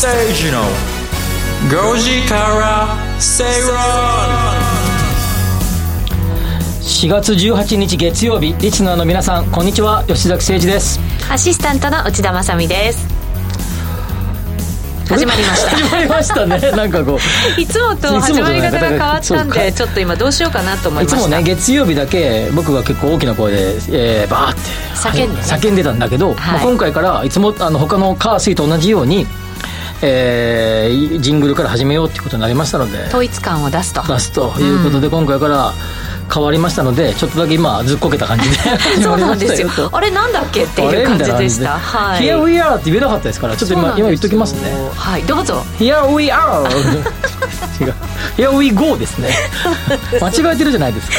吉崎誠二の5時から正論4月18日月曜日リスナーの皆さんこんにちは。吉崎誠二です。アシスタントの内田まさみです。始まりました。始まりましたね。なんかこう。いつもと始まり方が変わったんでちょっと今どうしようかなと思いました。いつもね月曜日だけ僕が結構大きな声で、えー、バーって叫んで、ね、叫んでたんだけど、はい、まあ、今回からいつもあの他のカースイと同じようにえー、ジングルから始めようっていうことになりましたので。統一感を出すと。出すということで、うん、今回から変わりましたのでちょっとだけ今ずっこけた感じで そうなんですよ。あれなんだっけっていう感じでした。はい。Here we are って言えなかったですからちょっと今今言っときますね。はい。どうぞ。Here we are! 違う。Here we go ですね。間違えてるじゃないですか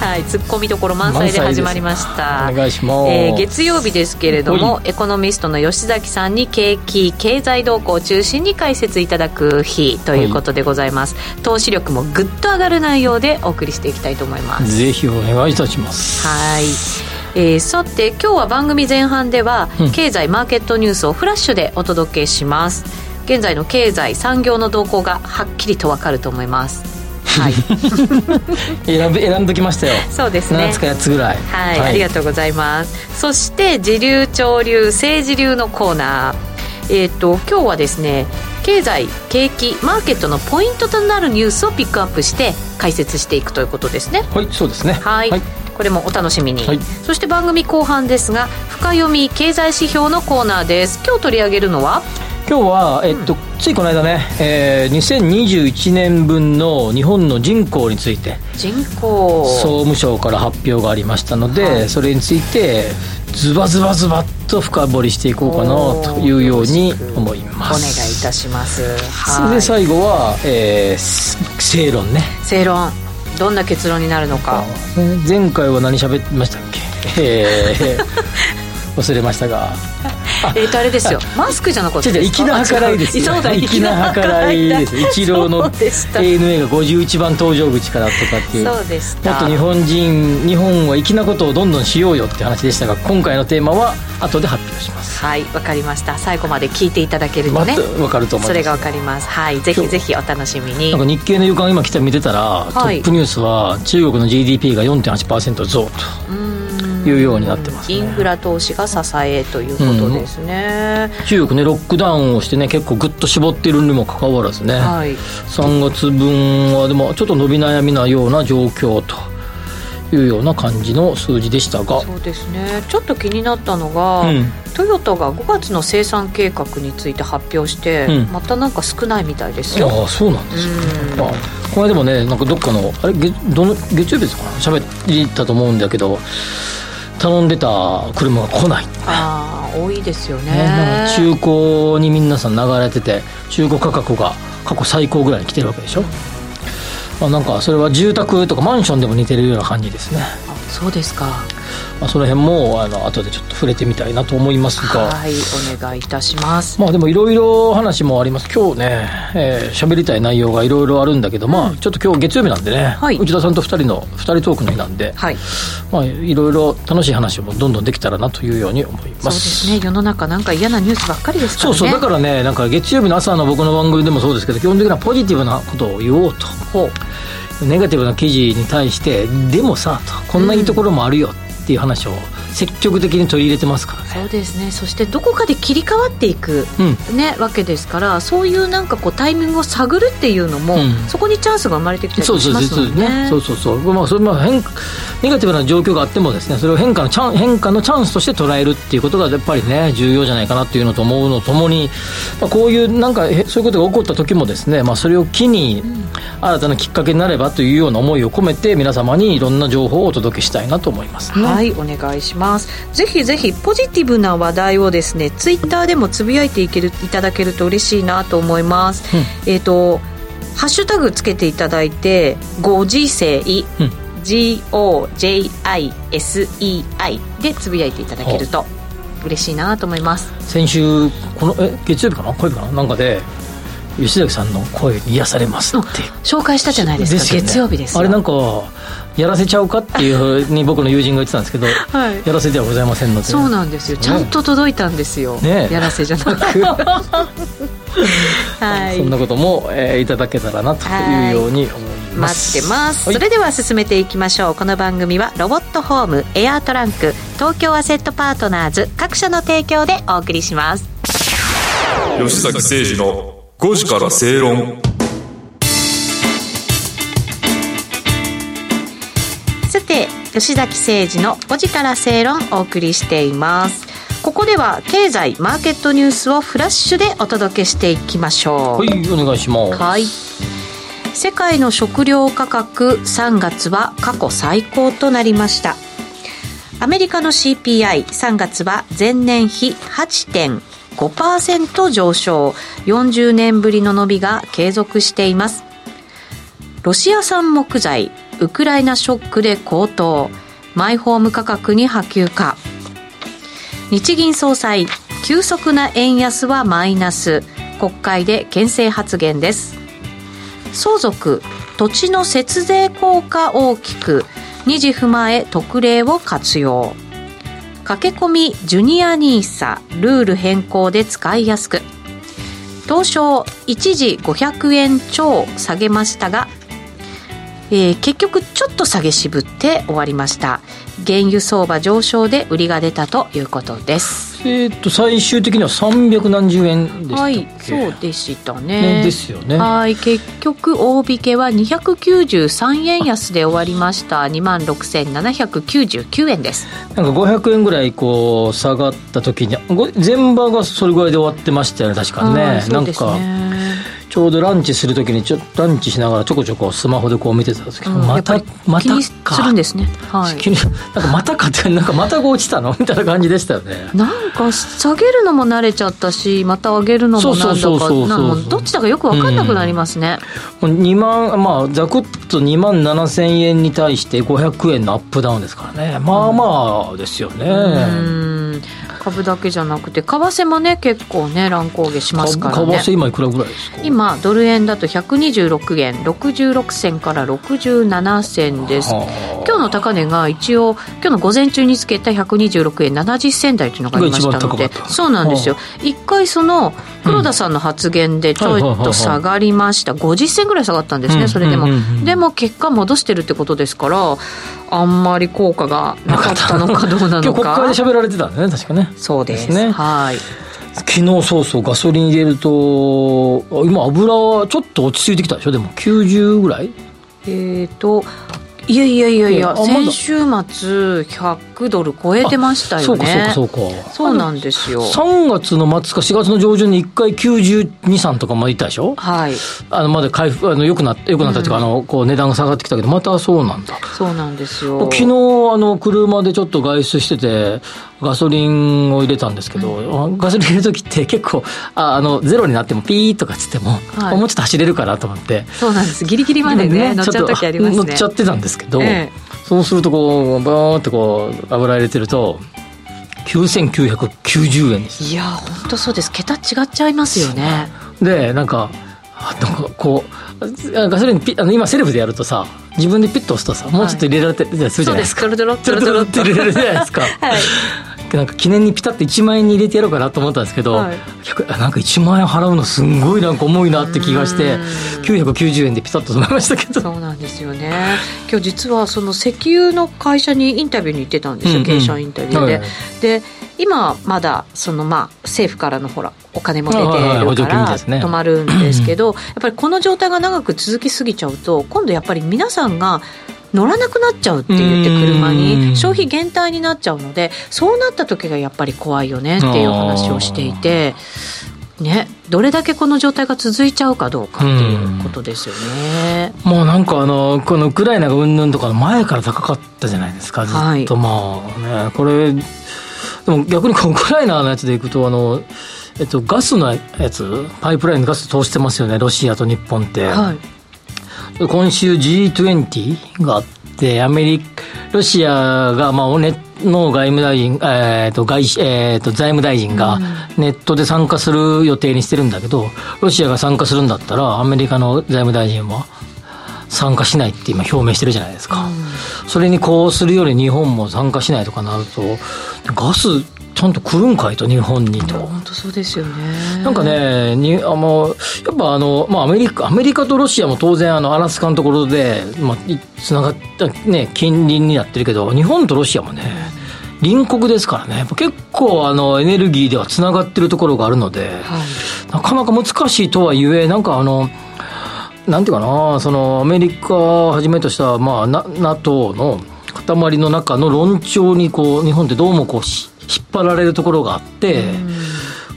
はい、ツッコミどころ満載で始まりました。お願いします、えー、月曜日ですけれどもエコノミストの吉崎さんに景気経済動向を中心に解説いただく日ということでございます、投資力もぐっと上がる内容でお送りしていきたいと思います。ぜひお願いいたします。はい。えー、さて今日は番組前半では、うん、経済マーケットニュースをフラッシュでお届けします現在の経済産業の動向がはっきりとわかると思いますはい、選べ選んどきましたよ。そうですね。7つか8つぐらい、はい、はい、ありがとうございます。そして時流潮流政治流のコーナー。えっ、ー、と今日はですね経済景気マーケットのポイントとなるニュースをピックアップして解説していくということですね。はいそうですね。はい、はい。これもお楽しみに、はい、そして番組後半ですが深読み経済指標のコーナーです。今日取り上げるのは今日は、えっと、うん、ついこの間ね、えー、2021年分の日本の人口について人口。総務省から発表がありましたので、はい、それについてズバズバズバッと深掘りしていこうかなというように思います。お願いいたします。それで最後は、えー、正論ね。正論。どんな結論になるのか。前回は何喋りましたっけ？えー、忘れましたがえっとあれですよ。マスクじゃなかったですか？粋な計らいですよ。粋な計らい。です一郎の ANA が51番搭乗口からとかっていう。そうでもっと日本人日本は粋なことをどんどんしようよって話でしたが今回のテーマは後で発表します。はいわかりました。最後まで聞いていただけるとね。わかると思います。それがわかります。はいぜひぜひお楽しみに。なんか日経の予感今来て見てたら、はい、トップニュースは中国の GDP が4.8%増と。うんいうようになってます、ね、インフラ投資が支えということですね、うん、中国ねロックダウンをしてね結構ぐっと絞っているにもかかわらずね、はい、3月分はでもちょっと伸び悩みなような状況というような感じの数字でしたが。そうですね。ちょっと気になったのが、うん、トヨタが5月の生産計画について発表して、うん、またなんか少ないみたいですよ。ああそうなんですか、うん、これでもねなんかどっかのあれ月どの月曜日ですか喋ったと思うんだけど頼んでた車が来ない、ああ多いですよね。ね中古に皆さん流れてて中古価格が過去最高ぐらいに来てるわけでしょ、まあ、なんかそれは住宅とかマンションでも似てるような感じですね。そうですかまあ、その辺もあの後でちょっと触れてみたいなと思いますが。はいお願いいたします。まあでもいろいろ話もあります。今日ね喋、えー、りたい内容がいろいろあるんだけど、うん、まあちょっと今日月曜日なんでね、はい、内田さんと2人の2人トークの日なんで、はい。まあ、いろいろ楽しい話もどんどんできたらなというように思います。そうですね世の中なんか嫌なニュースばっかりですからね。そうそうだからねなんか月曜日の朝の僕の番組でもそうですけど基本的にはポジティブなことを言おうとネガティブな記事に対してでもさとこんないいところもあるよっていう話を、うん積極的に取り入れてますからね。そうですね。そしてどこかで切り替わっていく、うん、ね、わけですからそういうなんかこうタイミングを探るっていうのも、うん、そこにチャンスが生まれてきたりしますもんね。そうそうそうまあそれまあ変ネガティブな状況があってもですねそれを変化のチャン変化のチャンスとして捉えるっていうことがやっぱりね重要じゃないかなっていうのと思うのともに、まあ、こういうなんかそういうことが起こった時もですね、まあ、それを機に新たなきっかけになればというような思いを込めて皆様にいろんな情報をお届けしたいなと思います、ね、はいお願いします。ぜひぜひポジティブな話題をですねツイッターでもつぶやいていけるいただけると嬉しいなと思います、うん、えっ、ー、とハッシュタグつけていただいて「ご時世」うん。GOJISEI でつぶやいていただけると嬉しいなと思います。先週このえ月曜日かな？火曜日かな？なんかで吉崎さんの声に癒されますって。紹介したじゃないですかですよね。月曜日ですよ。あれなんかやらせちゃうかっていうふうに僕の友人が言ってたんですけど、はい。やらせではございませんので。そうなんですよ。ちゃんと届いたんですよ、ね。やらせじゃなく。はい。そんなことも、えーいただけたらなというように思います。待ってます、はいそれでは進めていきましょう。この番組はロボットホームエアートランク東京アセットパートナーズ各社の提供でお送りします。吉崎誠二の5時から正論。さて吉崎誠二の5時から正論お送りしています。ここでは経済マーケットニュースをフラッシュでお届けしていきましょう。はいお願いします。はい。世界の食料価格3月は過去最高となりました。アメリカの CPI3 月は前年比5%上昇。40年ぶりの伸びが継続しています。ロシア産木材ウクライナショックで高騰。マイホーム価格に波及か。日銀総裁急速な円安はマイナス。国会で牽制発言です。相続土地の節税効果大きく。二次踏まえ特例を活用。駆け込みジュニア NISA ルール変更で使いやすく。当初一時500円超下げましたが、えー結局ちょっと下げ渋って終わりました。原油相場上昇で売りが出たということです。えーっと最終的には300何十円でしたはいそうでしたね。ねですよね。はい結局大引けは293円安で終わりました。2万6799円です。なんか500円ぐらいこう下がった時にご前場がそれぐらいで終わってましたよね確かね、はいそうんですなかねちょうどランチする時にちょっとランチしながらちょこちょこスマホでこう見てたんですけど、うんまたまた気にすか？るんですね。はい。なんかまたかってなんかまたが落ちたの？みたいな感じでしたよね。なんか下げるのも慣れちゃったしまた上げるのもなんだかどっちだかよく分かんなくなりますね、もう2万まあざくっと2万7000円に対して500円のアップダウンですからね。まあまあですよね、うん株だけじゃなくて為替もね結構ね乱高下しますからね。為替今いくらぐらいですか？今ドル円だと126円66銭から67銭です。はあ。今日の高値が一応今日の午前中につけた126円70銭台というのがありましたので。そうなんですよ。一回その黒田さんの発言でちょっと下がりました。50銭ぐらい下がったんですうん。ねそれでも。うんうんうん。でも結果戻してるってことですからあんまり効果がなかったのかどうな今日のか国会で喋られてたんだね確かね。そうです。ね。はい。昨日そうそうガソリン入れるとあ今油はちょっと落ち着いてきたでしょ？でも90ぐらい？えーといやいやいやいやいやあまだ。先週末100ドル超えてましたよそうかねそうかそうか。そうなんですよ。3月の末か4月の上旬に1回923とかまでいったでしょ？はい。あのまだ回復あの良くな良くなったっていうか、あのこう値段が下がってきたけどまたそうなんだ。そうなんですよ。昨日あの車でちょっと外出しててガソリンを入れたんですけど、ガソリン入れる時って結構ああのゼロになってもピーとかつっても、はい。もうちょっと走れるかなと思って。そうなんです。ギリギリまでね乗っちゃう時ありますね。乗っちゃってたんですけど、ええ。そうするとこうバーンってこう油入れてると9990円でしいや本当そうです。桁違っちゃいますよね。たでなんかあなんかこうガソリンピあの今セルフでやるとさ自分でピッと押すとさもうちょっと入れられてるじゃないですすか、トロトロトトロトロトロロって入れられるじゃないですか。はいなんか記念にピタッと1万円に入れてやろうかなと思ったんですけど、はい。100あなんか1万円払うのすんごいなんか重いなって気がしてうん。990円でピタッと止めましたけど。そうなんですよね。今日実はその石油の会社にインタビューに行ってたんですよ、うんうん。経営者インタビューで、はいで今まだそのまあ政府からのほらお金も出てるから止まるんですけどやっぱりこの状態が長く続きすぎちゃうと今度やっぱり皆さんが乗らなくなっちゃうって言って車うん。に消費減退になっちゃうのでそうなった時がやっぱり怖いよねっていう話をしていて。ね、どれだけこの状態が続いちゃうかどうかっていうことですよね。もうなんかあのこのウクライナがうんぬんとかの前から高かったじゃないですかずはい。っとまあねこれでも逆にウクライナのやつでいくとあのえっと、ガスのやつパイプラインのガス通してますよねロシアと日本って、はい今週 G20 があってアメリカロシアがまあねの外務大臣、えーと外えー、と財務大臣がネットで参加する予定にしてるんだけど、ロシアが参加するんだったら、アメリカの財務大臣は参加しないって今表明してるじゃないですか。それにこうするより日本も参加しないとかなると、ガスちゃんと来るんかいと、日本にと。本当そうですよね。なんかね、にあのやっぱあの、まあ、アメリカ、アメリカとロシアも当然、あのアラスカのところで、まあ、つながった、ね、近隣になってるけど、日本とロシアもね、隣国ですからね、結構あのエネルギーではつながってるところがあるので、はい、なかなか難しいとはいえ、なんかあの、なんていうかな、そのアメリカをはじめとした、まあ、NATO の塊の中の論調にこう、日本ってどうもこう、引っ張られるところがあって、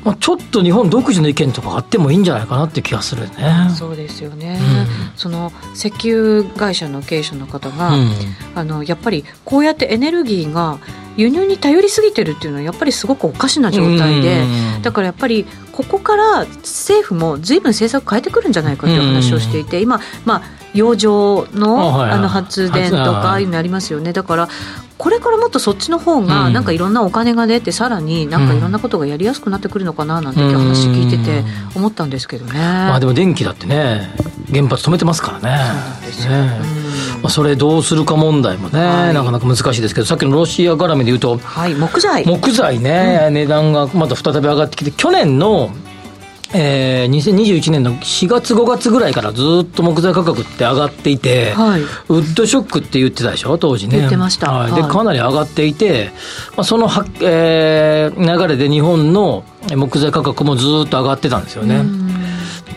まあ、ちょっと日本独自の意見とかあってもいいんじゃないかなって気がするね。そうですよね、うん、その石油会社の経営者の方が、うん、あのやっぱりこうやってエネルギーが輸入に頼りすぎてるっていうのはやっぱりすごくおかしな状態で、だからやっぱりここから政府もずいぶん政策変えてくるんじゃないかという話をしていて、今、まあ、洋上のあの発電とかいうのありますよね。だからこれからもっとそっちの方が、なんかいろんなお金が出て、さらになんかいろんなことがやりやすくなってくるのかななんて話聞いてて思ったんですけどね。まあでも電気だってね、原発止めてますからね。そうですよ、ね。まあ、それどうするか問題もね、はい、なかなか難しいですけど、さっきのロシア絡みで言うと、はい、木材。木材ね、うん、値段がまた再び上がってきて、去年のえー、2021年の4月5月ぐらいからずっと木材価格って上がっていて、はい、ウッドショックって言ってたでしょ？当時ね。言ってました、はい、でかなり上がっていて、まあ、そのは、えー、流れで日本の木材価格もずっと上がってたんですよね。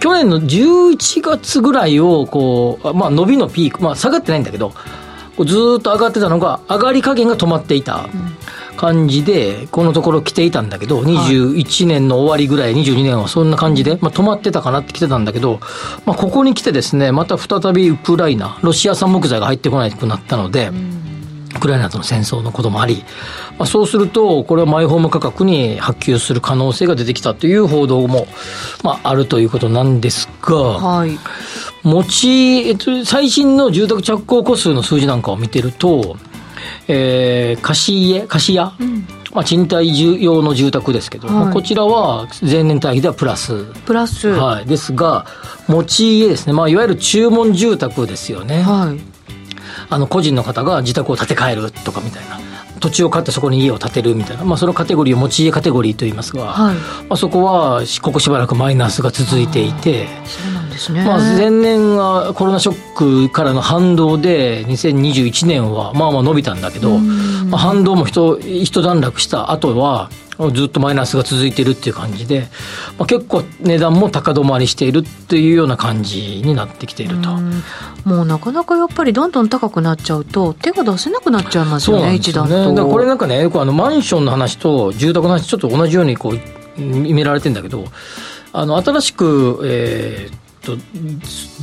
去年の11月ぐらいをこう、まあ、伸びのピーク、まあ、下がってないんだけどずっと上がってたのが上がり加減が止まっていた、うん感じで、このところ来ていたんだけど、21年の終わりぐらい、22年はそんな感じで、まあ、止まってたかなって来てたんだけど、まあ、ここに来てですね、また再びウクライナ、ロシア産木材が入ってこなくなったので、ウクライナとの戦争のこともあり、まあ、そうすると、これはマイホーム価格に波及する可能性が出てきたという報道も、まあ、あるということなんですが、はい、持ち、えっと、最新の住宅着工戸数の数字なんかを見てると、えー、貸家、貸家、うん、まあ、賃貸用の住宅ですけど、はい、こちらは前年対比ではプラス。プラス。はい。ですが、持ち家ですね。まあ、いわゆる注文住宅ですよね。はい。あの、個人の方が自宅を建て替えるとかみたいな。土地を買ってそこに家を建てるみたいな、まあ、そのカテゴリーを持ち家カテゴリーといいますが、はい、まあ、そこはここしばらくマイナスが続いていてですね、まあ、前年はコロナショックからの反動で2021年はまあまあ伸びたんだけど、まあ、反動も一一段落した後はずっとマイナスが続いているっていう感じで、まあ、結構値段も高止まりしているっていうような感じになってきていると。もうなかなかやっぱりどんどん高くなっちゃうと手が出せなくなっちゃいますよね、一段と。これなんかね、よくあのマンションの話と住宅の話ちょっと同じようにこう見られてんだけど、あの新しく、えー、と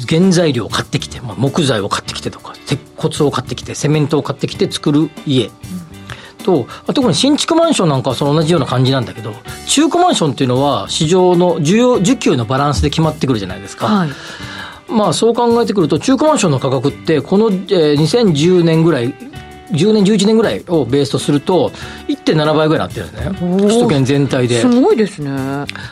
原材料を買ってきて、まあ、木材を買ってきてとか鉄骨を買ってきてセメントを買ってきて作る家、と、特に新築マンションなんかはその同じような感じなんだけど、中古マンションっていうのは市場の需要、需給のバランスで決まってくるじゃないですか。はい、まあそう考えてくると、中古マンションの価格って、この、えー、2010年ぐらい、10年、11年ぐらいをベースとすると、1.7倍ぐらいになってるんですね、首都圏全体で。すごいですね。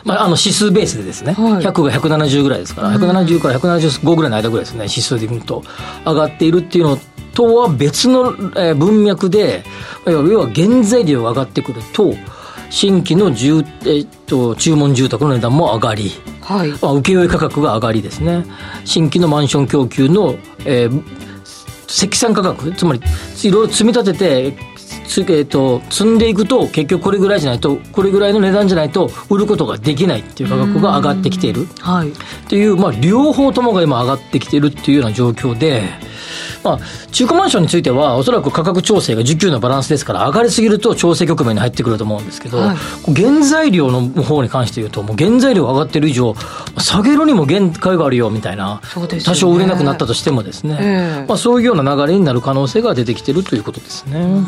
まあ、あの指数ベースでですね、はい、100が170ぐらいですから、170から175ぐらいの間ぐらいですね、指数で見ると、上がっているっていうのとは別の文脈で、要は原材料が上がってくると、新規の住、えっと、注文住宅の値段も上がり、はい、まあ、請負価格が上がりですね、新規のマンション供給の、えー、積算価格、つまりいろいろ積み立てて、つえーと、積んでいくと結局これぐらいじゃないとこれぐらいの値段じゃないと売ることができないっていう価格が上がってきている。っていう、まあ、両方ともが今上がってきているっていうような状況で。まあ、中古マンションについては、おそらく価格調整が需給のバランスですから、上がりすぎると調整局面に入ってくると思うんですけど、はい、原材料の方に関して言うと、もう原材料が上がってる以上、下げるにも限界があるよみたいな、ね、多少売れなくなったとしてもですね、えー、まあ、そういうような流れになる可能性が出てきてるということですね。うん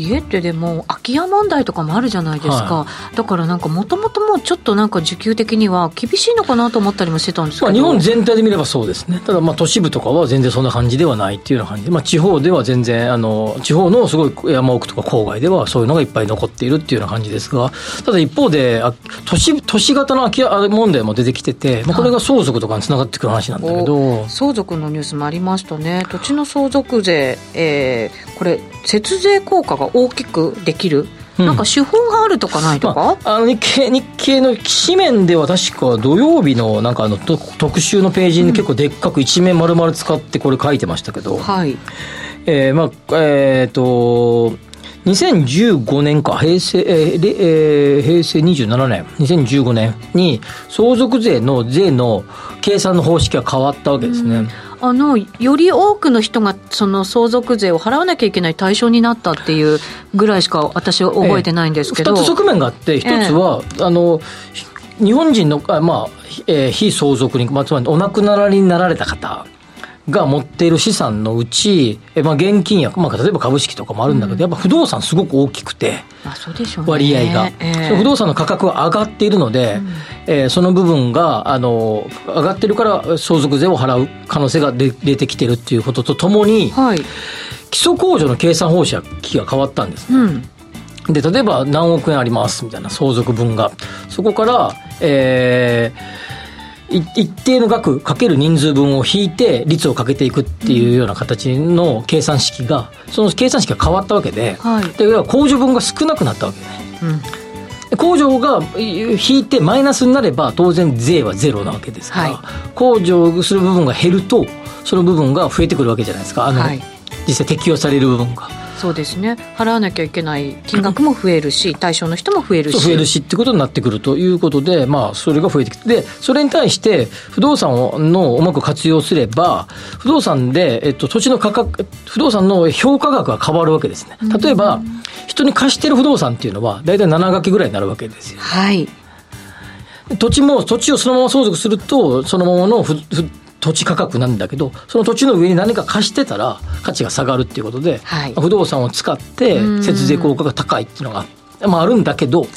家ってでも空き家問題とかもあるじゃないですか、はい、だからなんかもともともうちょっとなんか需給的には厳しいのかなと思ったりもしてたんですけど、まあ、日本全体で見ればそうですね。ただまあ都市部とかは全然そんな感じではないっていうような感じ。で、まあ、地方では全然あの地方のすごい山奥とか郊外ではそういうのがいっぱい残っているっていうような感じですが。ただ一方で都市都市型の空き家問題も出てきてて、まあ、これが相続とかにつながってくる話なんだけど、相続のニュースもありましたね。土地の相続税、えー、これ節税効果が大きくできる？なんか手法があるとかないとか、まあ、あの日経日経の紙面では確か土曜日のなんかあの特集のページに結構でっかく一面丸々使ってこれ書いてましたけど、はい。えー、まあえっ、ー、と2015年か、平成、えーえー、平成27年、2015年に相続税の税の計算の方式が変わったわけですね。うんあのより多くの人がその相続税を払わなきゃいけない対象になったっていうぐらいしか私は覚えてないんですけど、えー、2つ側面があって一つは、えー、あの日本人のあ、まあえー、非相続人、まあ、つまりお亡くなりになられた方が持っている資産のうち、えまあ、現金や、まあ、例えば株式とかもあるんだけど、うん、やっぱ不動産すごく大きくて、あそうでしょうね、割合が、えー、不動産の価格は上がっているので、うん、えー、その部分があの上がってるから相続税を払う可能性が出てきてるっていうこととともに、はい、基礎控除の計算方式が変わったんですね。うんで例えば何億円ありますみたいな相続分がそこから、えー、一定の額かける人数分を引いて率をかけていくっていうような形の計算式がその計算式が変わったわけで,、はい、で控除分が少なくなったわけ。ね、うん、控除が引いてマイナスになれば当然税はゼロなわけですから、はい、控除する部分が減るとその部分が増えてくるわけじゃないですか。あの、はい、実際適用される部分が。そうですね。払わなきゃいけない金額も増えるし、対象の人も増えるし。増えるしってことになってくるということで、まあ、それが増えてきてでそれに対して不動産をのうまく活用すれば不動産で、えっと、土地の価格不動産の評価額が変わるわけですね。例えば、人に貸してる不動産っていうのは大体7掛けぐらいになるわけですよ。はい。土地も土地をそのまま相続するとそのままのふふ土地価格なんだけどその土地の上に何か貸してたら価値が下がるっていうことで、はい、不動産を使って節税効果が高いっていうのがあって。まあ、あるんだけど、はい、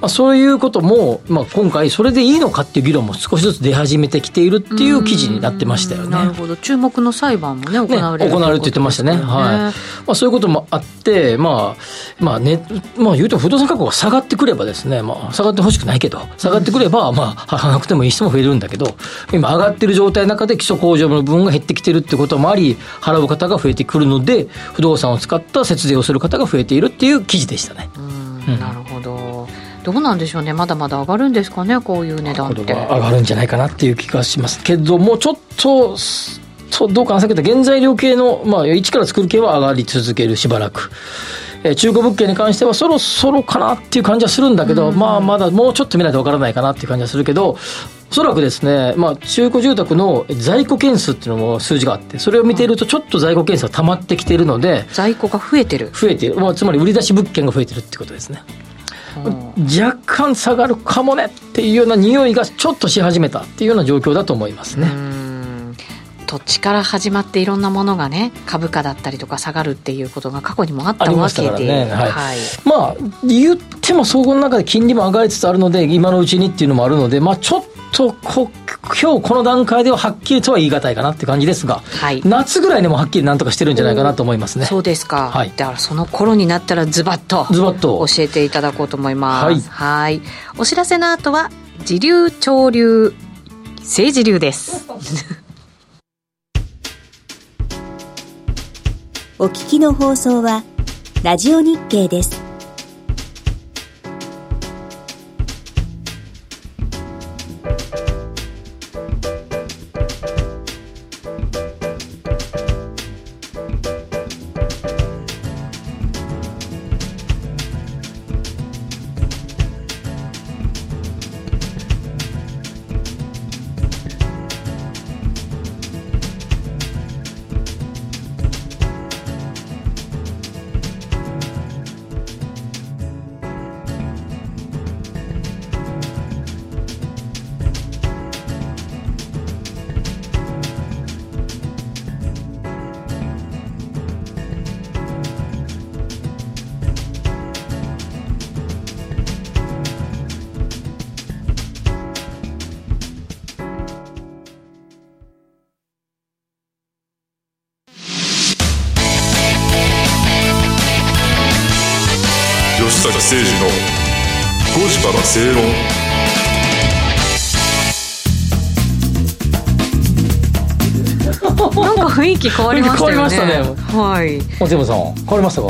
まあ、そういうことも、まあ、今回それでいいのかっていう議論も少しずつ出始めてきているっていう記事になってましたよね。なるほど注目の裁判もね行われる、ね、行われるって言ってましたね。はいまあ、そういうこともあって、まあまあねまあ、言うと不動産価格が下がってくればですね、まあ、下がってほしくないけど下がってくれば、まあ、払わなくてもいい人も増えるんだけど今上がってる状態の中で基礎控除の部分が減ってきてるってこともあり払う方が増えてくるので不動産を使った節税をする方が増えているっていう記事でしたね。なるほど。どうなんでしょうね。まだまだ上がるんですかねこういう値段って。上がるんじゃないかなっていう気がしますけどもちょっととどうかなさっき言った原材料系の、まあ、一から作る系は上がり続けるしばらく。え中古物件に関してはそろそろかなっていう感じはするんだけど、まあまだもうちょっと見ないとわからないかなっていう感じはするけど、おそらくですね、まあ、中古住宅の在庫件数っていうのも数字があって、それを見ていると、ちょっと在庫件数が溜まってきているので、在庫が増えてる。増えている、まあ、つまり売り出し物件が増えてるってことですね。若干下がるかもねっていうような匂いがちょっとし始めたっていうような状況だと思いますね。土地から始まっていろんなものがね株価だったりとか下がるっていうことが過去にもあったわけで、ね。はい、はい、まあ言っても総合の中で金利も上がりつつあるので今のうちにっていうのもあるのでまあちょっとこ今日この段階でははっきりとは言い難いかなって感じですが、はい、夏ぐらいでもはっきりなんとかしてるんじゃないかなと思いますね。そうですか。はい、だからその頃になったらズバッとズバッと教えていただこうと思います。はい。お知らせの後は時流潮流政治流です。お聞きの放送はラジオ日経です。誠二の5時から正論。なんか雰囲気変わりましたよね。変わりましたはい。松山さん変わりましたか？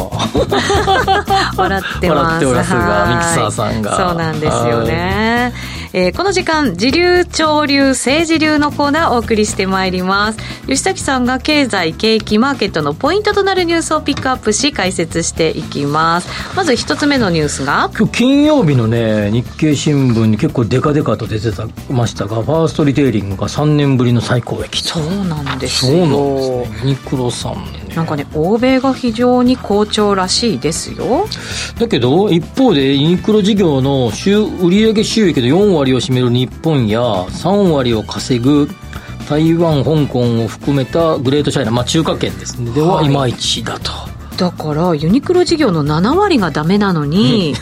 笑ってます。笑っておりますがはいミキサーさんが。そうなんですよね、えーこの時間時流潮流政治流のコーナーをお送りしてまいります。吉崎さんが経済景気マーケットのポイントとなるニュースをピックアップし解説していきます。まず一つ目のニュースが？今日金曜日のね日経新聞に結構デカデカと出てたましたがファーストリテイリングが3年ぶりの最高益と。そうなんですそうよなんですね。ユニクロさんねなんかね欧米が非常に好調らしいですよ。だけど一方でユニクロ事業の収売上収益の4割を占める日本や3割を稼ぐ台湾香港を含めたグレートチャイナ、まあ、中華圏です。ねでははい。いまいちだと、だからユニクロ事業の7割がダメなのに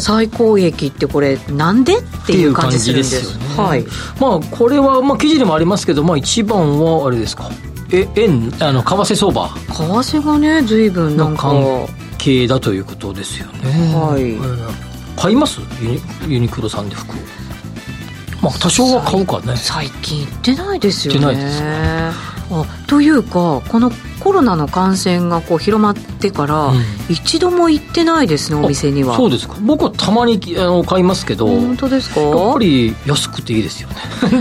最高益ってこれなんで？っていう感じするんですよね。はい。まあこれはまあ記事でもありますけど、まあ、一番はあれですかえ円あの為替相場。為替がね随分なんか。の関係だということですよね。はい。えー買います？ユニユニクロさんで服まあ多少は買うかね。最近行ってないですよね。行ってないですあというかこのコロナの感染がこう広まってから、うん。一度も行ってないですねお店には。あそうですか。僕はたまにあの買いますけど本当ですか？やっぱり安くていいですよね。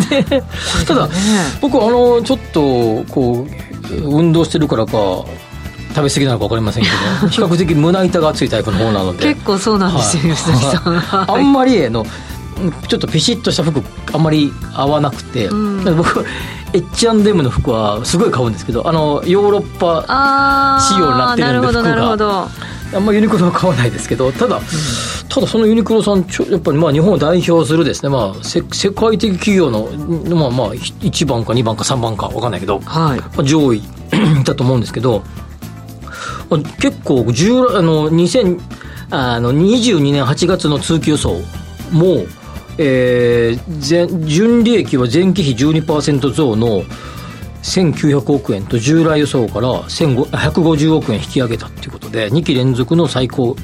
でただね僕はあのちょっとこう運動してるからか食べ過ぎなのか分かりませんけど 比較的胸板が厚いタイプの方なので。結構そうなんですよ、はい。吉崎さんは。あんまりあのちょっとピシッとした服あんまり合わなくて、うん。僕 H&M の服はすごい買うんですけどあのヨーロッパ仕様になってるんで服が。なるほど。あんまユニクロは買わないですけどただ、ただそのユニクロさんちょやっぱりまあ日本を代表するですね、まあ、せ世界的企業のまあまあ1番か2番か3番か分かんないけど、はい。まあ上位 だと思うんですけどまあ結構10あの2000あの22年8月の通期予想も、えー、前純利益は前期比12%増の1900億円と従来予想から1500 150億円引き上げたということで2期連続の最高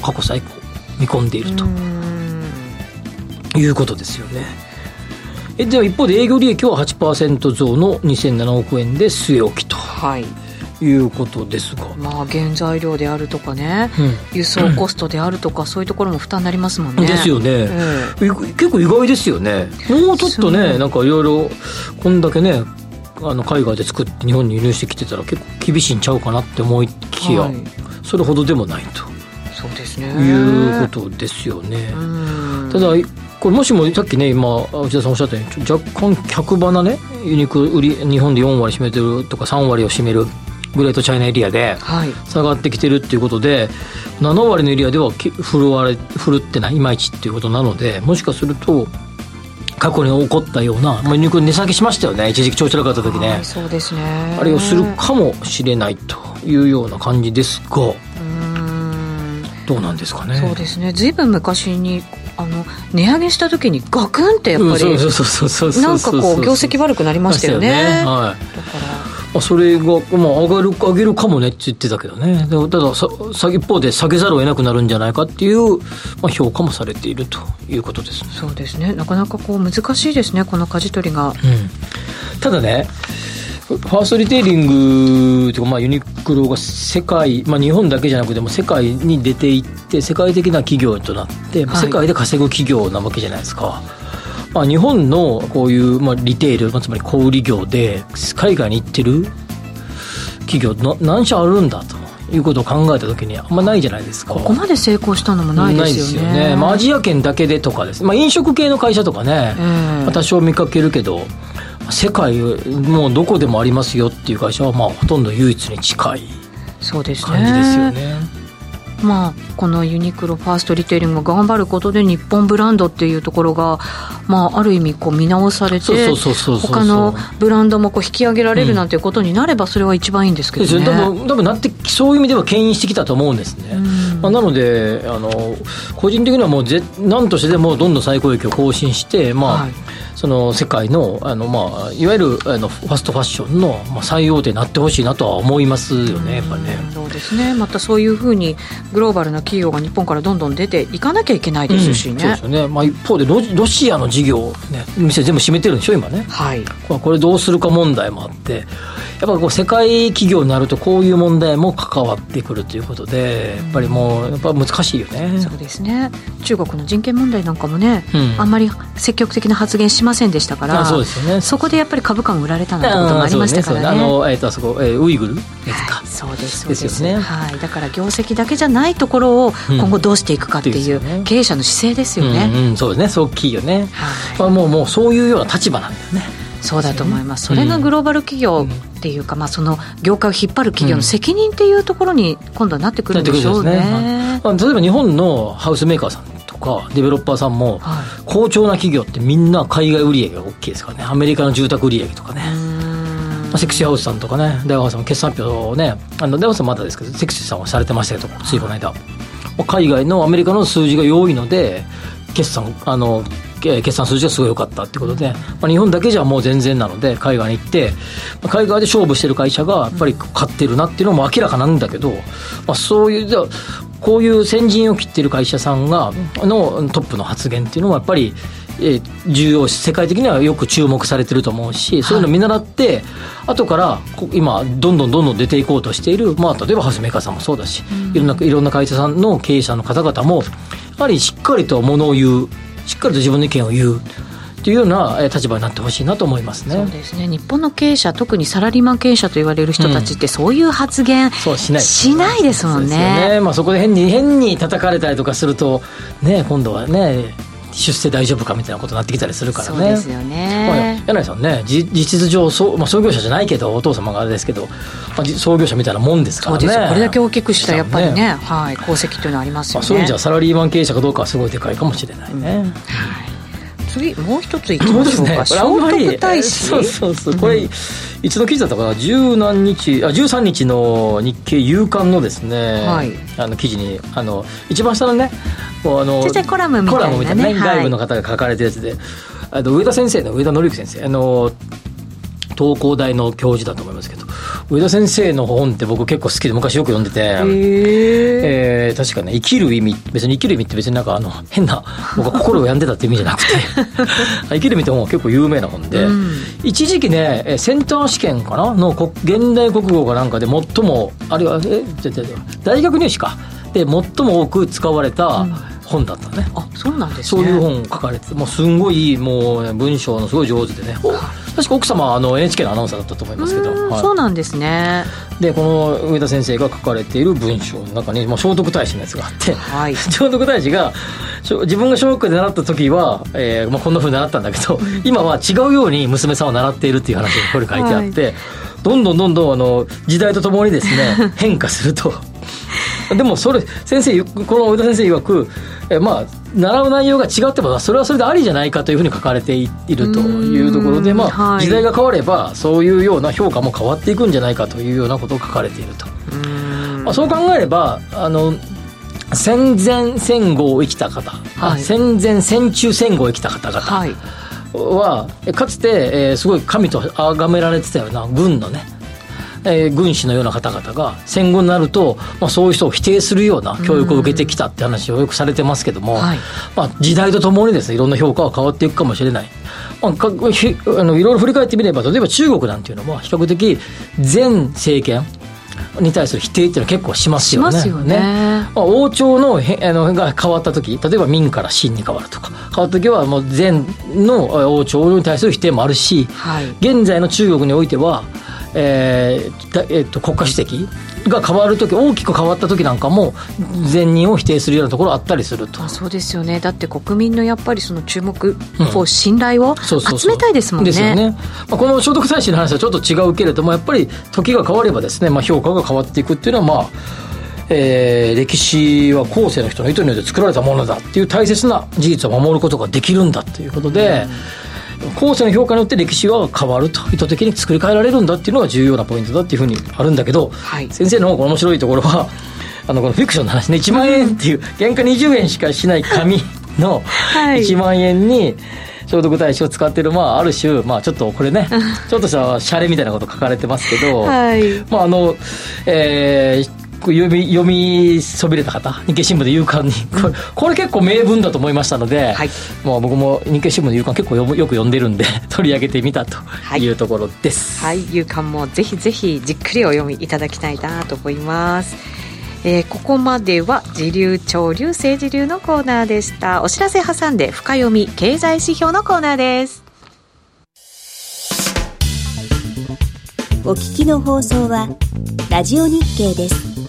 過去最高見込んでいるということですよね。えでは一方で営業利益は8%増の2007億円で据え置きと。はいいうことですが、まあ原材料であるとかね、う輸送コストであるとか、そういうところも負担になりますもんね。ですよね、えい結構意外ですよね。もうちょっとねなんかいろいろこんだけねあの海外で作って日本に輸入してきてたら結構厳しいんちゃうかなって思いきや、はい。それほどでもないそうですね。ということですよね、うん。ただこれもしもさっきね今内田さんおっしゃったように若干客花ねユニクロ売り日本で4割占めてるとか3割を占めるグレートチャイナエリアではい。下がってきてるっていうことで7割のエリアではき振るわれ振るってないいまいちっていうことなのでもしかすると過去に起こったような、まあ、ユニクロ値下げしましたよね。一時期調子悪かった時ね、はいそうですね。あれをするかもしれないというような感じですがうん。どうなんですかね。そうですね。ずいぶん昔にあの値上げした時にガクンってやっぱり、うんそうそうそうそうそうなんかこう業績悪くなりましたよね。はい。だからまあ、それが、まあ、上がる上げるかもねって言ってたけどね。でもただささ一方で下げざるを得なくなるんじゃないかっていう、まあ、評価もされているということですね、そうですね。なかなかこう難しいですねこの舵取りが。うん、ただねファーストリテイリングというか、まあ、ユニクロが世界、まあ、日本だけじゃなくても世界に出ていって世界的な企業となって、はい。世界で稼ぐ企業なわけじゃないですか、まあ、日本のこういう、まあ、リテール、まあ、つまり小売業で海外に行ってる企業な何社あるんだということを考えた時にあんまないじゃないですか。ここまで成功したのもないですよね。まあ、アジア圏だけでとかです、まあ、飲食系の会社とかね、ええ。まあ多少見かけるけど世界もうどこでもありますよっていう会社はまあほとんど唯一に近い感じですよねまあ、このユニクロファーストリテイリングが頑張ることで日本ブランドっていうところが、まあ、ある意味こう見直されて他のブランドもこう引き上げられるなんていうことになればそれは一番いいんですけどね。ですよ多分多分なってそういう意味では牽引してきたと思うんですね、まあ、なのであの個人的にはもうぜ何としてでもどんどん最高益を更新して、まあはい。その世界のあの、まあ、いわゆるあのファストファッションの、まあ、最大手になってほしいなとは思いますよねやっぱりね。そうですね。またそういうふうにグローバルな企業が日本からどんどん出ていかなきゃいけないですしね。うんそうです、よね、まあ、一方でロロシアの事業、ね、店全部閉めてるんでしょ今ね。はい。これこれどうするか問題もあってやっぱこう世界企業になるとこういう問題も関わってくるということでやっぱりもうやっぱ難しいよね。そうですね。中国の人権問題なんかもね、うん。あんまり積極的な発言しませんでしたからあそうですよね。そこでやっぱり株価が売られたなんてこともありましたからね。あの、えー、とあそこ、えーウイグル？ですか、そうですそうです。ね。はい、だから業績だけじゃないところをうん。今後どうしていくかっていう経営者の姿勢ですよね、うんうん、そうですね。そう大きいよね、はい。まあ、もうもうそういうような立場なんだよねそうだと思います、それがグローバル企業っていうか、まあ、その業界を引っ張る企業の責任っていうところに今度はなってくるんでしょうね。はいまあ例えば日本のハウスメーカーさんとかデベロッパーさんも、は好調な企業ってみんな海外売上が大きいですからね。アメリカの住宅売上とかね、セクシーハウスさんとかね大和さんも決算発表をねあの大和さんまだですけどセクシーさんはされてましたけどついこの間、海外のアメリカの数字が良いので決算あのえ決算数字がすごい良かったってことで、まあ、日本だけじゃもう全然なので海外に行ってまあ海外で勝負してる会社がやっぱり勝ってるなっていうのも明らかなんだけど、まあ、そういうじゃあこういう先陣を切ってる会社さんがのトップの発言っていうのはやっぱりえー重要視世界的にはよく注目されてると思うしそういうのを見習って、後からこ今どんどんどんどん出ていこうとしている、まあ、例えばハウスメーカーさんもそうだし、いろんないろんな会社さんの経営者の方々もやはりしっかりとものを言うしっかりと自分の意見を言うっていうようなえー立場になってほしいなと思いますね。そうですね日本の経営者特にサラリーマン経営者と言われる人たちってそういう発言そうしないしないですもんね。ねまあ、そこで変に変に叩かれたりとかすると、ね、今度はね出世大丈夫かみたいなことになってきたりするからね。そうですよまあね。柳井さんねじ実質上そう、まあ、創業者じゃないけどお父様があれですけど、まあ、じ創業者みたいなもんですからねこれだけ大きくしたやっぱりねねはい、功績というのはありますよね。まあ、そういう意味じゃサラリーマン経営者かどうかはすごいでかいかもしれないね。次もう一ついきましょうか、聖徳太子。そうそうそう。これ、いつの記事だったかな？十何日あ13日の日経夕刊のですね、はい。あの記事にあの一番下のねこうあのコラムみたいなね。コラムみたいなね、はい。外部の方が書かれてるやつであの上田先生の上田紀之先生あの東工大の教授だと思いますけど上田先生の本って僕結構好きで昔よく読んでて、えー確かね生きる意味別に生きる意味って別になんかあの 変な僕は心を病んでたって意味じゃなくて 生きる意味って本は結構有名な本で、うん。一時期ねえーセンター試験かな？のこ現代国語かなんかで最もあるいはえ大学入試か。で最も多く使われた本だったね、あそうなんですね。そういう本書かれててもうすんごいもうね文章のすごい上手でね。お確か奥様はあの NHK のアナウンサーだったと思いますけど、はい。そうなんですね。でこの上田先生が書かれている文章の中に、まあ、聖徳太子のやつがあって、はい。聖徳太子が自分が小学校で習った時は、えーまあ、こんなふうに習ったんだけど、今は違うように娘さんを習っているっていう話がこれ書いてあって、どんどんどんどんあの時代とともにですね 変化すると。でもそれ先生この上田先生曰く、えーまあ習う内容が違ってもそれはそれでありじゃないかというふうに書かれているというところで、まあはい。時代が変わればそういうような評価も変わっていくんじゃないかというようなことを書かれていると、まあ、そう考えればあの戦前戦後を生きた方、あはい。戦前戦中戦後を生きた方々はい。は、えかつて、えーすごい神と崇められてたような軍のね、えー軍師のような方々が戦後になると、まあ、そういう人を否定するような教育を受けてきたって話をよくされてますけども、はいまあ、時代とともにですねいろんな評価は変わっていくかもしれない。まあ、かひあのいろいろ振り返ってみれば例えば中国なんていうのは比較的前政権に対する否定っていうのは結構しますよね。しますよねまあ、王朝のへあのが変わった時例えば明から清に変わるとか変わった時はもう前のえ王朝に対する否定もあるし、はい現在の中国においては、えーだえっと国家主席が変わる時大きく変わった時なんかも前任を否定するようなところあったりすると。あ。そうですよね。だって国民のやっぱりその注目を信頼をそうそうそう。集めたいですもんね。ですよね、まあ、この聖徳太子の話はちょっと違うけれどもやっぱり時が変わればですね、まあ、評価が変わっていくっていうのはまあえー歴史は後世の人の意図によって作られたものだっていう大切な事実を守ることができるんだということで、後世の評価によって歴史は変わると。意図的に作り変えられるんだっていうのが重要なポイントだっていうふうにあるんだけど、はい。先生の面白いところはあのこのフィクションの話ね。1万円っていう原価20円しかしない紙のはい。1万円に消毒対象を使ってるまあある種まあちょっとこれね ちょっとしたシャレみたいなこと書かれてますけど、はい。まああのえー読み読みそびれた方日経新聞で夕刊に。これこれ結構名文だと思いましたので、はい。まあ、僕も日経新聞の夕刊結構よく読んでるんで 取り上げてみたとい。うところです、はい、夕刊もぜひぜひじっくりお読みいただきたいなと思います。えーここまでは時流潮流政治流のコーナーでした。お知らせ挟んで深読み経済指標のコーナーです。お聞きの放送はラジオ日経です。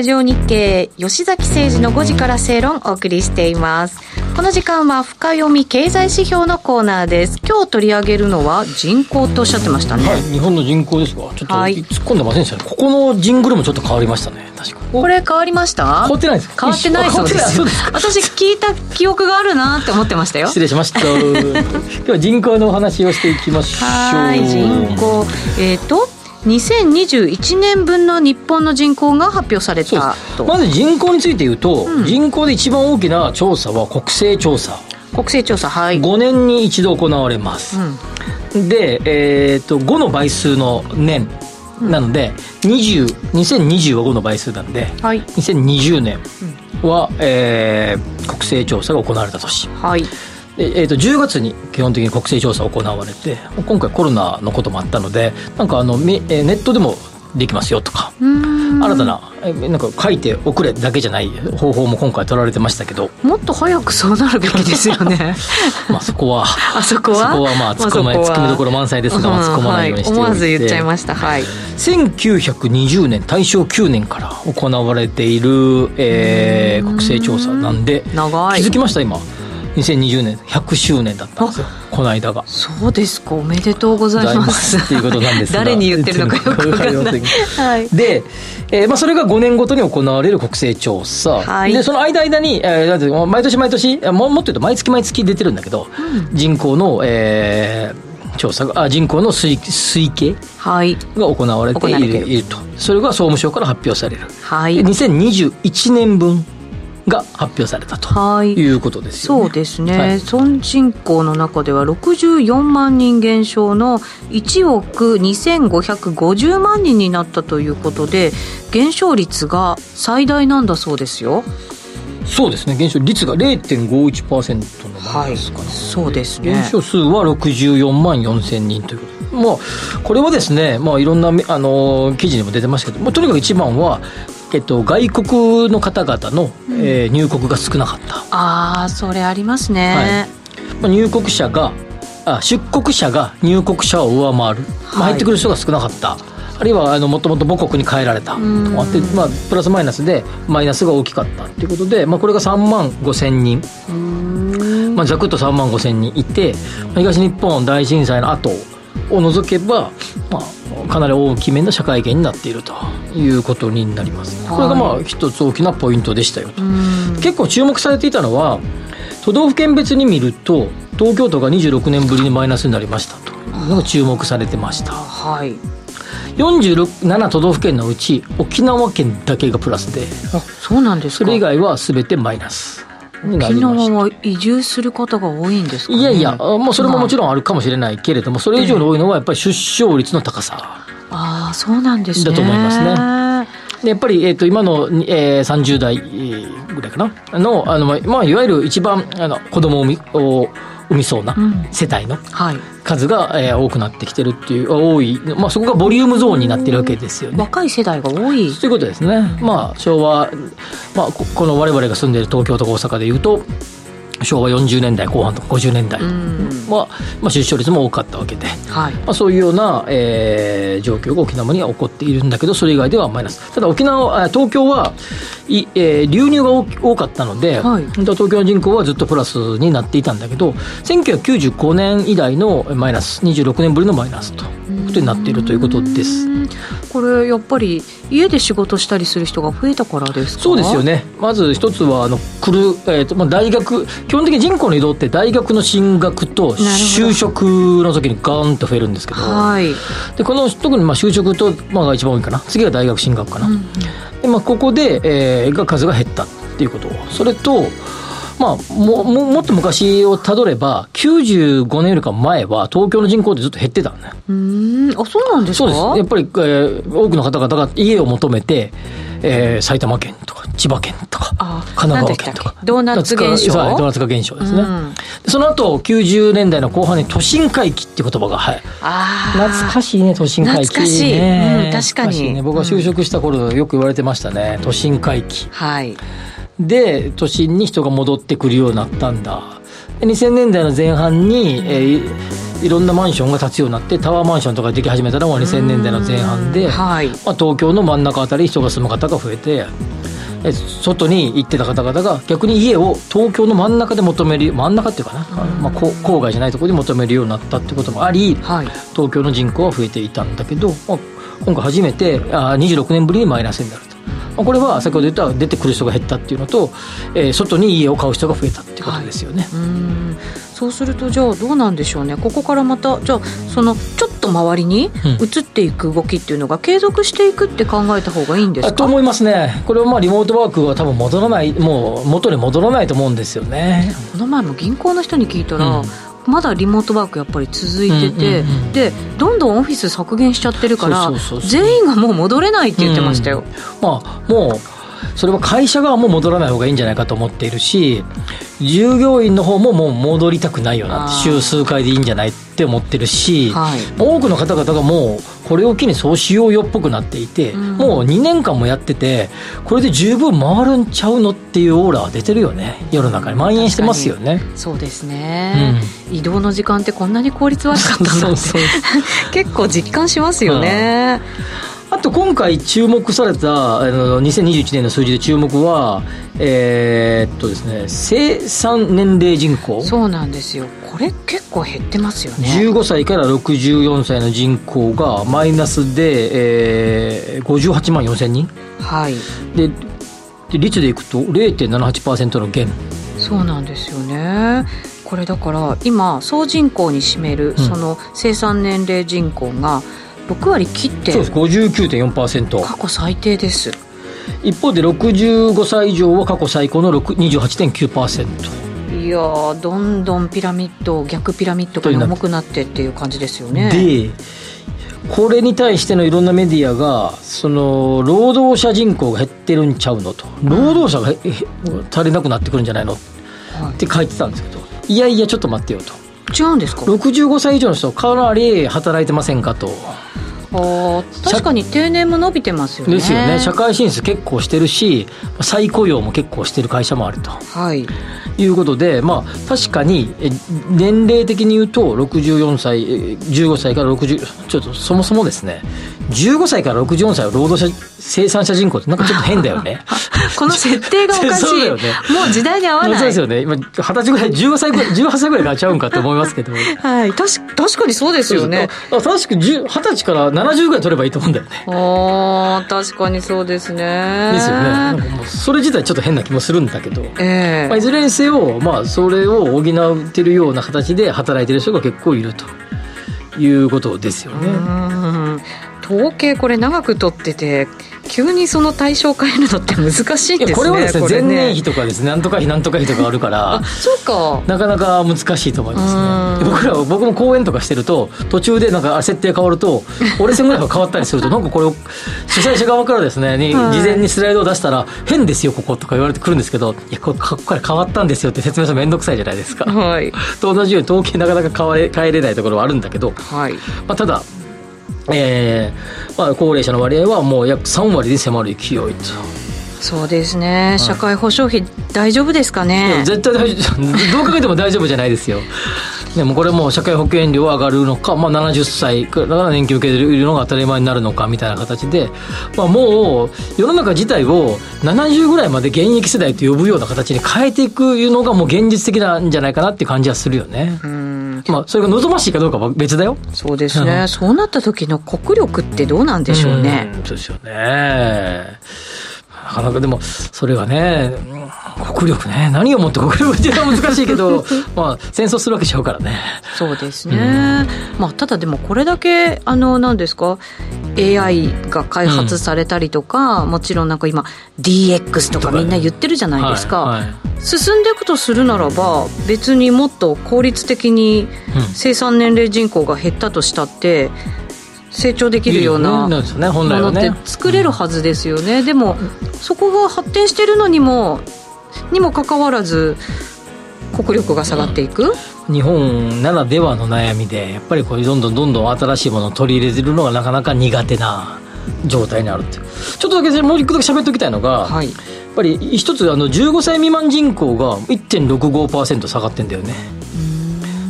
ラジオ日経吉崎誠二の5時から正論お送りしています。この時間は深読み経済指標のコーナーです。今日取り上げるのは人口とおっしゃってましたね、はい、日本の人口ですがちょっとはい。突っ込んでませんでしたね、ここのジングルもちょっと変わりましたね。確か。これ変わりました？変わってないです。変わってないそうです。変わってない。そうです。か私聞いた記憶があるなって思ってましたよ。失礼しました。今日は人口のお話をしていきましょう。はい人口。えっ、と2021年分の日本の人口が発表されたと。まず人口について言うと、人口で一番大きな調査は国勢調査。国勢調査はい、5年に一度行われます、で、えー、と5の倍数の年。なので、20 2020は5の倍数なんで、はい。2020年は、えー国勢調査が行われた年。はいでえー、と10月に基本的に国勢調査が行われて今回コロナのこともあったのでなんかあのネットでもできますよとか新たなえーなんか書いておくれだけじゃない方法も今回取られてましたけど、もっと早くそうなるべきですよね。まあ、そこは あそこは？そこはまあ突っ込まそこは突っ込みどころ満載ですが、まあ突っ込まないようにしておいて、はい、思わず言っちゃいました。はい。1920年大正9年から行われている、えー国勢調査なんで長い。気づきました今？2020年100周年だったんですよ。この間が。そうですか。おめでとうございます。っていうことなんですが。誰に言ってるのかよくわかんない。わかりませんはい。で、えーまあ、それが5年ごとに行われる国勢調査、はい。でその間々に、えーなんていうの毎年毎年えーももっと言うと毎月毎月出てるんだけど、人口の、えー調査があ人口の推推計はい。が行われてい行われている。るいると。それが総務省から発表される、はい。で2021年分が発表されたとはい。いうことですよね。そうですね、はい。総人口の中では64万人減少の1億2550万人になったということで減少率が最大なんだそうですよ。そうですね。減少率が0.51%のままですかね、そうですね。減少数は64万4千人ということ。でまあこれはですね、まあ、いろんな、あの記事にも出てますけど、まあ、とにかく一番は、えっと、外国の方々の、えー入国が少なかった、ああそれありますね、まあ、入国者があ出国者が入国者を上回る、まあ、はい。入ってくる人が少なかった、あるいはあのもともと母国に帰られた。とかあって、まあ、プラスマイナスでマイナスが大きかったということで、まあ、これが3万5千人、まあ、ざくっと3万5千人いてまあ東日本大震災の後を除けば、まあ、かなり大きめの社会圏になっているということになります。これがまあ一つ大きなポイントでしたよと。結構注目されていたのは都道府県別に見ると東京都が26年ぶりにマイナスになりましたと。いうのが注目されてました。はい。47都道府県のうち沖縄県だけがプラスで。あそうなんですか。それ以外は全てマイナス沖縄は移住する方が多いんですか、ね、いやいや、もうそれももちろん、あるかもしれないけれども、それ以上に多いのはやっぱり出生率の高さ。ああそうなんですね。だと思いますね。でやっぱり、えっと今の、えー、30代えーぐらいかな？のあの、まあまあ、いわゆる一番あの子供を産みそうなうん。世帯のはい。数が、えー多くなってきてるっていう多い、まあ、そこがボリュームゾーンになってるわけですよね。若い世代が多い。ということですね、まあ、昭和、まあ、ここの我々が住んでいる東京とか大阪でいうと昭和40年代後半とか50年代うん。は、まあ、出生率も多かったわけで、はい。まあ、そういうような、えー状況が沖縄には起こっているんだけどそれ以外ではマイナス。ただ沖縄あ東京はい、えー流入が多多かったので、はい。本当は東京の人口はずっとプラスになっていたんだけど1995年以来のマイナス26年ぶりのマイナスということになっているということです。うんこれやっぱり家で仕事したりする人が増えたからですか？そうですよね。まず一つはあの来る、えーとまあ、大学基本的に人口の移動って大学の進学と就職の時にガーンと増えるんですけどはい。でこの特にまあ就職と、まあ、が一番多いかな。次が大学進学かな、でまあ、ここで、えーが数が減ったっていうこと。それとまあ、もももっと昔をたどれば95年よりか前は東京の人口ってずっと減ってたんだよ。うーん。あそうなんですか？そうです。やっぱり、えー多くの方々が家を求めて、えー埼玉県とか千葉県とかあ神奈川県とかドーナツ現象？ドーナツ化現象ですね、うん。でその後90年代の後半に都心回帰っていう言葉がはい。あー。懐かしいね都心回帰懐かしい。ねうん確かに。ね、僕が就職した頃よく言われてましたね、都心回帰はい。で都心に人が戻ってくるようになったんだ。で2000年代の前半に、えーいいろんなマンションが建つようになってタワーマンションとかでき始めたのが2000年代の前半で、はい。まあ、東京の真ん中あたりに人が住む方が増えてえ外に行ってた方々が逆に家を東京の真ん中で求める真ん中っていうかな、まあ、郊外じゃないところに求めるようになったってこともありはい。東京の人口は増えていたんだけど、まあ、今回初めてあー26年ぶりにマイナスになると。まあこれは先ほど言った出てくる人が減ったっていうのと、えー外に家を買う人が増えたっていうことですよね。うーんそうするとじゃあどうなんでしょうね。ここからまたじゃあそのちょっと周りにうん。移っていく動きっていうのが継続していくって考えた方がいいんですか？あと思いますね。これはまあリモートワークは多分戻らない、もう元に戻らないと思うんですよね。この前も銀行の人に聞いたら、うん。まだリモートワークやっぱり続いてて、うんうんうんでどんどんオフィス削減しちゃってるから全員がもう戻れないって言ってましたよ、まあもうそれは会社側も戻らない方がいいんじゃないかと思っているし従業員の方ももう戻りたくないよな週数回でいいんじゃないって思ってるし、はい。多くの方々がもうこれを機にそうしようよっぽくなっていて、うん。もう2年間もやっててこれで十分回るんちゃうのっていうオーラは出てるよね。世の中に。蔓延してますよね。そうですね、移動の時間ってこんなに効率悪かったんだって。結構実感しますよね、あと今回注目されたあの2021年の数字で注目はえーっとですね生産年齢人口。そうなんですよ。これ結構減ってますよね。15歳から64歳の人口がマイナスで、えー、58万4千人。はい。でで率でいくと0.78%の減。そうなんですよね。これだから今総人口に占めるうん。その生産年齢人口が6割切ってそうです。59.4%過去最低です。一方で65歳以上は過去最高の6 28.9%いやーどんどんピラミッド逆ピラミッドが重くなってっていう感じですよね。でこれに対してのいろんなメディアがその労働者人口が減ってるんちゃうのと。労働者が足りなくなってくるんじゃないの？っはて書いてたんですけど。いやいやちょっと待ってよと。い、違うんですか？65歳以上の人かなり働いてませんかとあー確かに定年も伸びてますよね。ですよね。社会進出結構してるし再雇用も結構してる会社もあると。はい。いうことでまあ確かにえ年齢的に言うと64歳え15歳から60ちょっとそもそもですね。15歳から64歳は労働者生産者人口ってなんかちょっと変だよね。この設定がおかしい。そうだよね。もう時代に合わない。そうですよね。今二十歳ぐらい15歳ぐらい18歳ぐらいからちゃうんかと思いますけど。はい。確確かにそうですよね。ああ確か10 20歳から70ぐらい取ればいいと思うんだよね。確かにそうですね。ですよね。なんかもうそれ自体ちょっと変な気もするんだけど。ええ。まあ、いずれにせよ、まあ、それを補ってるような形で働いてる人が結構いるということですよね。うん統計これ長く取ってて急にその対象変えるのって難しいんですねこれはですね前これ年比とかですねなんとか比なんとか比とかあるから あそうか。なかなか難しいと思いますうん。ね僕らは僕も講演とかしてると途中でなんか設定変わると折れ線ぐらいが変わったりすると なんかこれを主催者側からですねにはい。事前にスライドを出したら変ですよこことか言われてくるんですけどいやこれここれ変わったんですよって説明するの面倒くさいじゃないですか。はい。と同じように統計なかなか変えれないところはあるんだけど、はい。まあ、ただえーまあ、高齢者の割合はもう約3割に迫る勢いと、そうですね、社会保障費大丈夫ですかね？絶対大丈夫。どう考えても大丈夫じゃないですよ。でもこれもう社会保険料上がるのか、まあ、70歳から年金受けてるのが当たり前になるのかみたいな形で、まあ、もう世の中自体を70ぐらいまで現役世代と呼ぶような形に変えていくのがもう現実的なんじゃないかなっていう感じはするよね。うんまあ、それが望ましいかどうかは別だよ。そうですね、そうなった時の国力ってどうなんでしょうね、うん。そうですよね。なかなかでも、それがね、うん国力ね、何をもって国力っていうのは難しいけど、まあ、戦争するわけちゃうからね。そうですね、まあ、ただでもこれだけあの何ですか AI が開発されたりとか、もちろんなんか今 DX とかみんな言ってるじゃないですか、はいはい。進んでいくとするならば別にもっと効率的にうん。生産年齢人口が減ったとしたって成長できるようなものって。作れるはずですよね、でもそこが発展してるのにもにもかかわらず国力が下がっていく、日本ならではの悩みで、やっぱりこうどんどんどんどん新しいものを取り入れてるのがなかなか苦手な状態にあるって。ちょっとだけもう一個だけ喋っておきたいのが、はい。やっぱり一つあの15歳未満人口が1.65%下がってんだよね。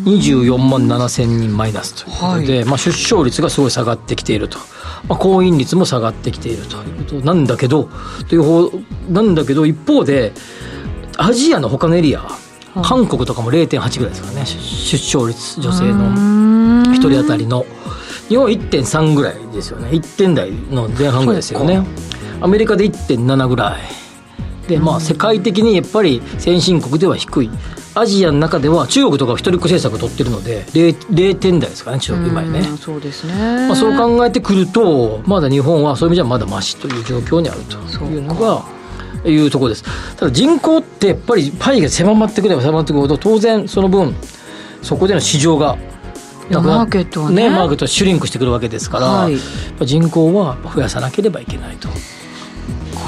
24万7千人マイナスということで、まあ、出生率がすごい下がってきていると、まあ、婚姻率も下がってきているということ。なんだけどという方なんだけど一方でアジアの他のエリア韓国とかも0.8ぐらいですからね。出出生率女性の一人当たりの。日本は1.3ぐらいですよね。1点台の前半ぐらいですよね。アメリカで1.7ぐらい。でまあ世界的にやっぱり先進国では低い。アジアの中では中国とかは一人っ子政策を取ってるので 0, 0点台ですかね中国今やね。うんそうですね、まあ、そう考えてくるとまだ日本はそういう意味じゃまだマシという状況にあるというのがいうところです。ただ人口ってやっぱりパイが狭まってくれば狭まってくるほど当然その分そこでの市場がなくなマーケットはね。マーケットはシュリンクしてくるわけですから、はい。人口は増やさなければいけないと。こ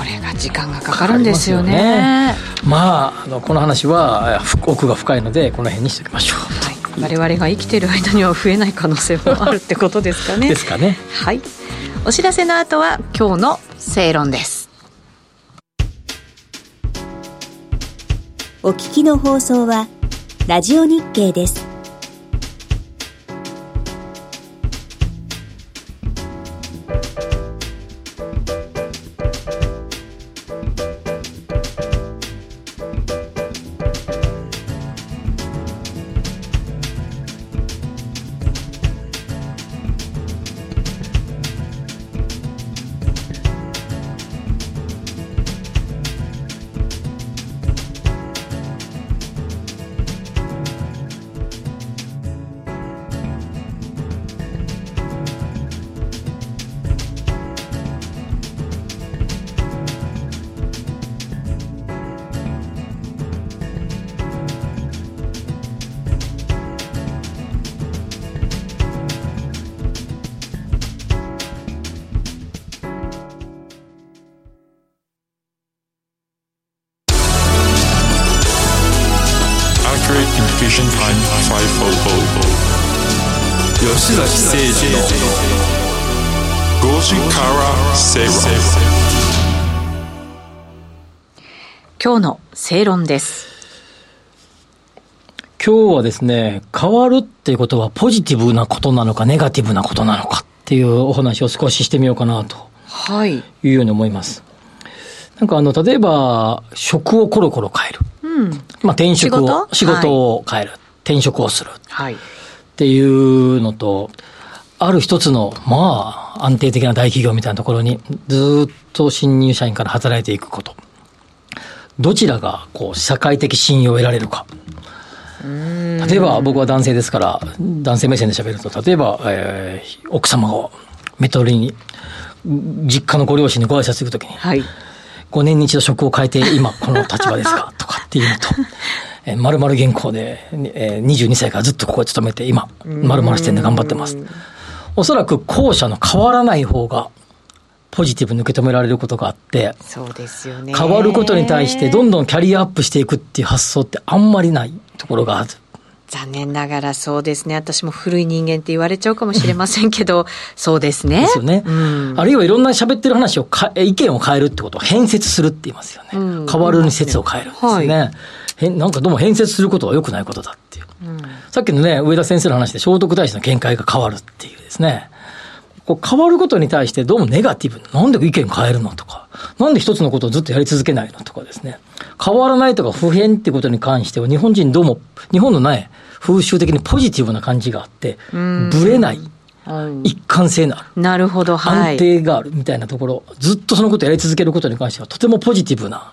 れが時間がかかるんですよね。かかりまああのこの話はふ奥が深いのでこの辺にしておきましょう、はい、我々が生きてる間には増えない可能性もあるってことですかね。ですかね。はい。お知らせの後は今日の正論ですお聞きの放送はラジオ日経です。正論です今日はですね、変わるっていうことはポジティブなことなのかネガティブなことなのかっていうお話を少ししてみようかなとはいいうように思います。なんかあの、例えば、職をコロコロ変える。うんまあ転職を、仕事？を変える。転職をする。はいっていうのと、ある一つの、まあ、安定的な大企業みたいなところに、ずーっと新入社員から働いていくこと。どちらが、こう、社会的信用を得られるか。例えば、僕は男性ですから、男性目線で喋ると、例えば、えー奥様がメトロに、実家のご両親にご挨拶行くときに、はい。5年に一度職を変えて今この立場ですか？とかっていうのと、えー、〇〇銀行で、えー、22歳からずっとここに勤めて今、〇〇支店で頑張ってます。おそらく後者の変わらない方が、ポジティブに受け止められることがあって、そうですよね。変わることに対してどんどんキャリアアップしていくっていう発想ってあんまりないところがある。残念ながらそうですね。私も古い人間って言われちゃうかもしれませんけど、そうですね。ですよね。うん。あるいはいろんな喋ってる話をか、え意見を変えるってことを変説するって言いますよね。うん変わるに説を変えるんですね。は変なんかどうも変説することは良くないことだっていう。うんさっきのね、上田先生の話で聖徳太子の見解が変わるっていうですね。こう変わることに対してどうもネガティブ。なんで意見変えるのとか。なんで一つのことをずっとやり続けないのとかですね。変わらないとか普遍ってことに関しては日本人どうも、日本のね、風習的にポジティブな感じがあって、んぶれない、うん一貫性のある。なるほど、はい。安定があるみたいなところ、ずっとそのことをやり続けることに関してはとてもポジティブな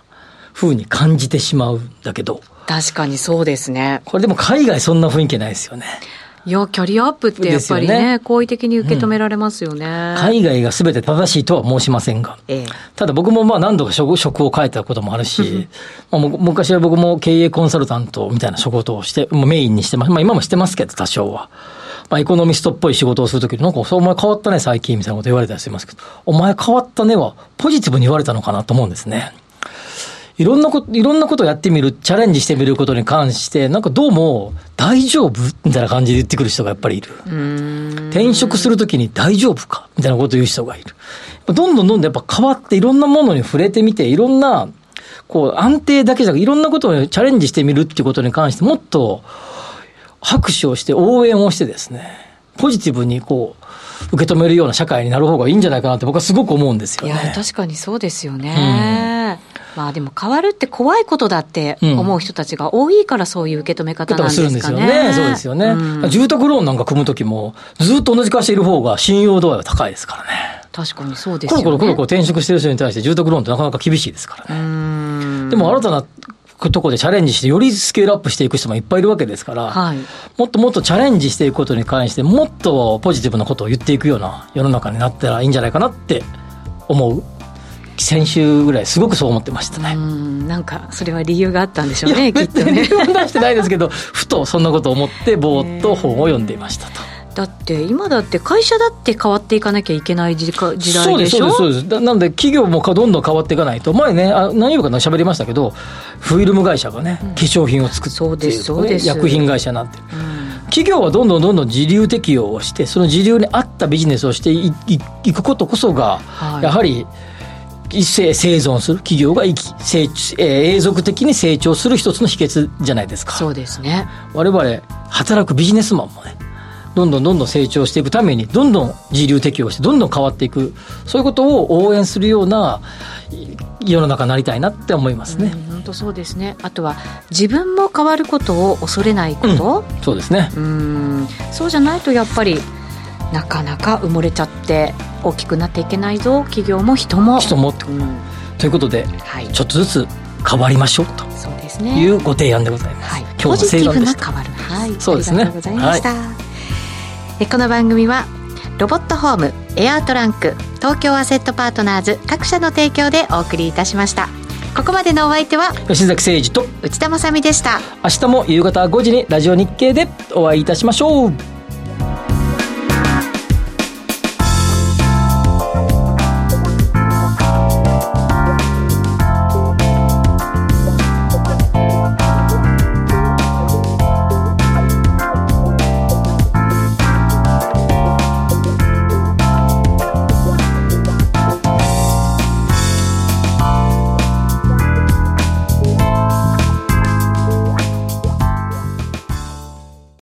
風に感じてしまうんだけど、確かにそうですね。これでも海外そんな雰囲気ないですよね。いや、キャリアアップってやっぱりね、ね好意的に受け止められますよね。海外が全て正しいとは申しませんが。ええ。ただ僕もまあ何度か職職を変えたこともあるし、まあ、も昔は僕も経営コンサルタントみたいな仕事をして、もうメインにしてます。まあ今もしてますけど、多少は。まあエコノミストっぽい仕事をするときに、なんか、お前変わったね、最近、みたいなこと言われたりしますけど、お前変わったねは、ポジティブに言われたのかなと思うんですね。いろんなこと、いろんなことをやってみる、チャレンジしてみることに関して、なんかどうも、大丈夫みたいな感じで言ってくる人がやっぱりいる。転職するときに大丈夫か？みたいなことを言う人がいる。どんどんどんどんやっぱ変わっていろんなものに触れてみて、いろんな、こう安定だけじゃなくいろんなことをチャレンジしてみるっていうことに関してもっと拍手をして応援をしてですね、ポジティブにこう、受け止めるような社会になる方がいいんじゃないかなって僕はすごく思うんですよいや、ね。確かにそうですよね。まあでも変わるって怖いことだって思う人たちが多いからそういう受け止め方なんですかね。するんですよね。そうですよね。うん住宅ローンなんか組むときも、ずっと同じ会社いる方が信用度合いは高いですからね。確かにそうですコよね。ロコロコロコロ転職してる人に対して住宅ローンってなかなか厳しいですからね。うんでも新たなところでチャレンジして、よりスケールアップしていく人もいっぱいいるわけですから、はい。もっともっとチャレンジしていくことに関して、もっとポジティブなことを言っていくような世の中になったらいいんじゃないかなって思う。先週ぐらい、すごくそう思ってましたうね。ん、なんか、それは理由があったんでしょいうや、ね、きっとね。理由は出してないですけど、ふとそんなことを思って、ぼーっと本を読んでいましたと。だって、今だって会社だって変わっていかなきゃいけない時代ですしょ？そうです、そうです。だなので、企業もかどんどん変わっていかないと、前ね、あ何曜日かな喋りましたけど、フィルム会社がね、化粧品を作ってそうですそうです薬品会社になってる。うん企業はどんどんどんどん自流適用をして、その自流に合ったビジネスをしていいいくことこそが、はいやはり、生生存する企業が生き成長、えー永続的に成長する一つの秘訣じゃないですか。そうですね。我々、働くビジネスマンもね、どんどんどんどん成長していくために、どんどん自流適用して、どんどん変わっていく、そういうことを応援するようない世の中になりたいなって思いますね。うん本当そうですね。あとは、自分も変わることを恐れないこと。そうですね。うん、そうじゃないとやっぱり、なかなか埋もれちゃって、大きくなっていけないぞ、企業も人も。人もってうん、ということで、はい。ちょっとずつ変わりましょうとそうですね。いうご提案でございます。はい、今日の正論でした。ブな変わる。はい、そうですねありがとうございました。えこの番組はロボットホーム、エアートランク、東京アセットパートナーズ各社の提供でお送りいたしました。ここまでのお相手は吉崎誠二と、内田まさみでした。明日も夕方5時にラジオ日経でお会いいたしましょう。